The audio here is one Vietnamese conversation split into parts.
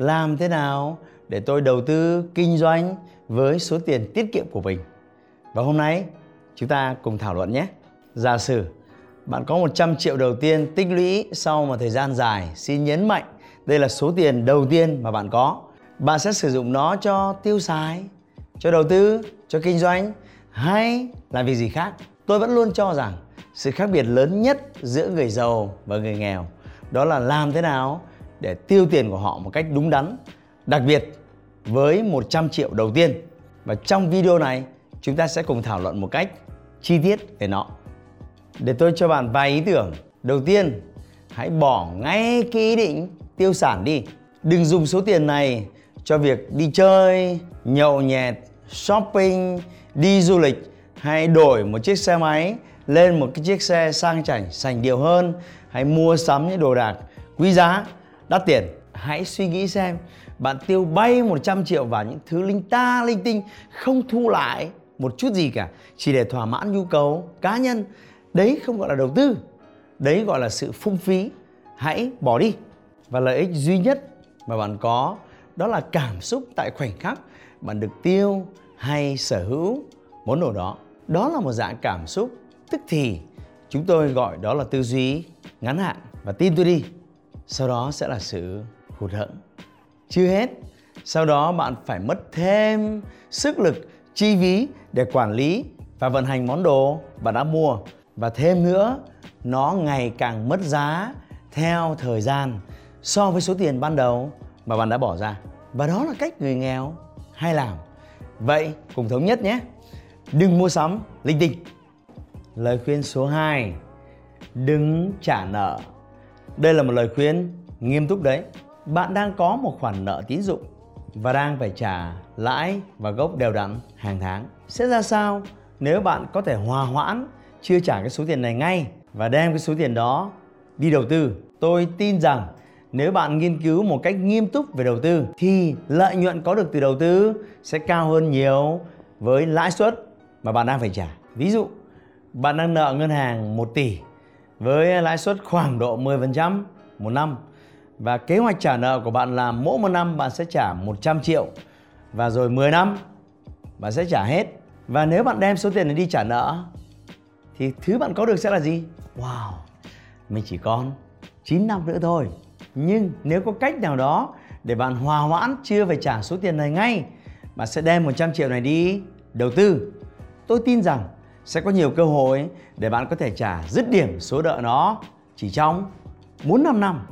làm thế nào để tôi đầu tư kinh doanh với số tiền tiết kiệm của mình. Và hôm nay chúng ta cùng thảo luận nhé. Giả sử bạn có 100 triệu đầu tiên tích lũy sau một thời gian dài, xin nhấn mạnh đây là số tiền đầu tiên mà bạn có. Bạn sẽ sử dụng nó cho tiêu xài, cho đầu tư, cho kinh doanh hay là vì gì khác. Tôi vẫn luôn cho rằng sự khác biệt lớn nhất giữa người giàu và người nghèo đó là làm thế nào để tiêu tiền của họ một cách đúng đắn, đặc biệt với 100 triệu đầu tiên. Và trong video này, chúng ta sẽ cùng thảo luận một cách chi tiết về nó. Để tôi cho bạn vài ý tưởng. Đầu tiên, hãy bỏ ngay cái ý định tiêu sản đi. Đừng dùng số tiền này cho việc đi chơi, nhậu nhẹt, shopping, đi du lịch hay đổi một chiếc xe máy lên một cái chiếc xe sang chảnh sành điệu hơn, hay mua sắm những đồ đạc quý giá đắt tiền. Hãy suy nghĩ xem, bạn tiêu bay 100 triệu vào những thứ linh ta, linh tinh không thu lại một chút gì cả, chỉ để thỏa mãn nhu cầu cá nhân. Đấy không gọi là đầu tư, đấy gọi là sự phung phí. Hãy bỏ đi. Và lợi ích duy nhất mà bạn có, đó là cảm xúc tại khoảnh khắc bạn được tiêu hay sở hữu món đồ đó. Đó là một dạng cảm xúc, tức thì chúng tôi gọi đó là tư duy ngắn hạn. Và tin tôi đi sau đó sẽ là sự hụt hẫng. Chưa hết, sau đó bạn phải mất thêm sức lực, chi phí để quản lý và vận hành món đồ bạn đã mua. Và thêm nữa, nó ngày càng mất giá theo thời gian so với số tiền ban đầu mà bạn đã bỏ ra. Và đó là cách người nghèo hay làm. Vậy cùng thống nhất nhé. Đừng mua sắm linh tinh. Lời khuyên số 2 đừng trả nợ đây là một lời khuyên nghiêm túc đấy. Bạn đang có một khoản nợ tín dụng và đang phải trả lãi và gốc đều đặn hàng tháng. Sẽ ra sao nếu bạn có thể hòa hoãn chưa trả cái số tiền này ngay và đem cái số tiền đó đi đầu tư? Tôi tin rằng nếu bạn nghiên cứu một cách nghiêm túc về đầu tư thì lợi nhuận có được từ đầu tư sẽ cao hơn nhiều với lãi suất mà bạn đang phải trả. Ví dụ, bạn đang nợ ngân hàng 1 tỷ với lãi suất khoảng độ 10% một năm và kế hoạch trả nợ của bạn là mỗi một năm bạn sẽ trả 100 triệu và rồi 10 năm bạn sẽ trả hết và nếu bạn đem số tiền này đi trả nợ thì thứ bạn có được sẽ là gì? Wow, mình chỉ còn 9 năm nữa thôi. Nhưng nếu có cách nào đó để bạn hòa hoãn chưa phải trả số tiền này ngay, bạn sẽ đem 100 triệu này đi đầu tư. Tôi tin rằng sẽ có nhiều cơ hội để bạn có thể trả dứt điểm số nợ nó chỉ trong 4 5 năm.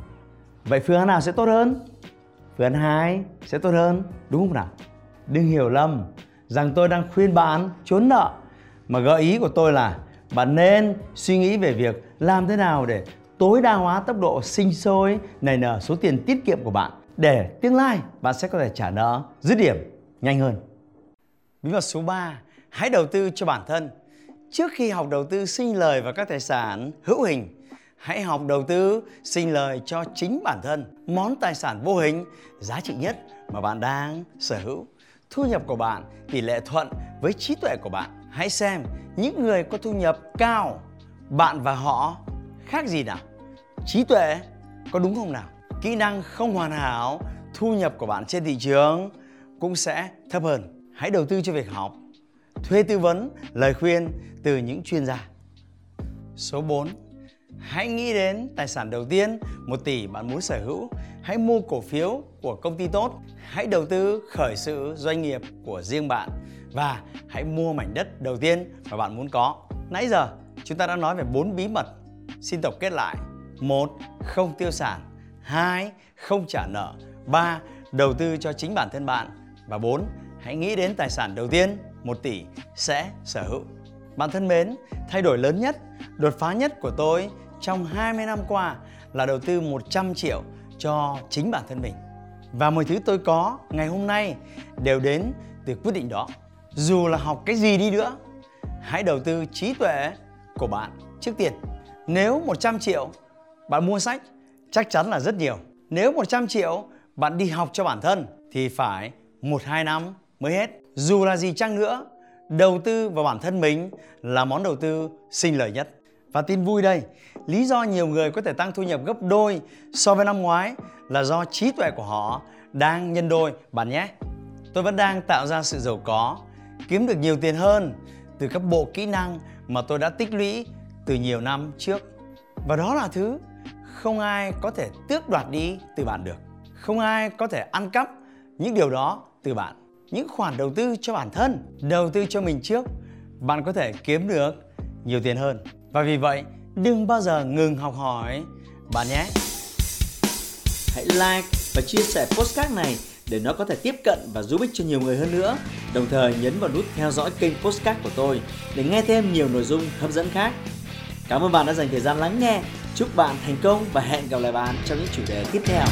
Vậy phương án nào sẽ tốt hơn? Phương án 2 sẽ tốt hơn, đúng không nào? Đừng hiểu lầm rằng tôi đang khuyên bạn trốn nợ mà gợi ý của tôi là bạn nên suy nghĩ về việc làm thế nào để tối đa hóa tốc độ sinh sôi nảy nở số tiền tiết kiệm của bạn để tương lai bạn sẽ có thể trả nợ dứt điểm nhanh hơn. Bí mật số 3, hãy đầu tư cho bản thân. Trước khi học đầu tư sinh lời và các tài sản hữu hình, hãy học đầu tư sinh lời cho chính bản thân, món tài sản vô hình giá trị nhất mà bạn đang sở hữu. Thu nhập của bạn tỷ lệ thuận với trí tuệ của bạn. Hãy xem những người có thu nhập cao, bạn và họ khác gì nào? Trí tuệ có đúng không nào? Kỹ năng không hoàn hảo, thu nhập của bạn trên thị trường cũng sẽ thấp hơn. Hãy đầu tư cho việc học, thuê tư vấn, lời khuyên từ những chuyên gia. Số 4. Hãy nghĩ đến tài sản đầu tiên 1 tỷ bạn muốn sở hữu. Hãy mua cổ phiếu của công ty tốt. Hãy đầu tư khởi sự doanh nghiệp của riêng bạn. Và hãy mua mảnh đất đầu tiên mà bạn muốn có. Nãy giờ chúng ta đã nói về bốn bí mật. Xin tổng kết lại. một Không tiêu sản. 2. Không trả nợ. 3. Đầu tư cho chính bản thân bạn. Và 4. Hãy nghĩ đến tài sản đầu tiên 1 tỷ sẽ sở hữu. Bạn thân mến, thay đổi lớn nhất, đột phá nhất của tôi trong 20 năm qua là đầu tư 100 triệu cho chính bản thân mình. Và mọi thứ tôi có ngày hôm nay đều đến từ quyết định đó. Dù là học cái gì đi nữa, hãy đầu tư trí tuệ của bạn trước tiên. Nếu 100 triệu bạn mua sách chắc chắn là rất nhiều. Nếu 100 triệu bạn đi học cho bản thân thì phải 1-2 năm mới hết. Dù là gì chăng nữa, đầu tư vào bản thân mình là món đầu tư sinh lời nhất. Và tin vui đây, lý do nhiều người có thể tăng thu nhập gấp đôi so với năm ngoái là do trí tuệ của họ đang nhân đôi bạn nhé. Tôi vẫn đang tạo ra sự giàu có, kiếm được nhiều tiền hơn từ các bộ kỹ năng mà tôi đã tích lũy từ nhiều năm trước. Và đó là thứ không ai có thể tước đoạt đi từ bạn được. Không ai có thể ăn cắp những điều đó từ bạn. Những khoản đầu tư cho bản thân, đầu tư cho mình trước, bạn có thể kiếm được nhiều tiền hơn. Và vì vậy, đừng bao giờ ngừng học hỏi bạn nhé. Hãy like và chia sẻ postcard này để nó có thể tiếp cận và giúp ích cho nhiều người hơn nữa. Đồng thời nhấn vào nút theo dõi kênh postcard của tôi để nghe thêm nhiều nội dung hấp dẫn khác. Cảm ơn bạn đã dành thời gian lắng nghe. Chúc bạn thành công và hẹn gặp lại bạn trong những chủ đề tiếp theo.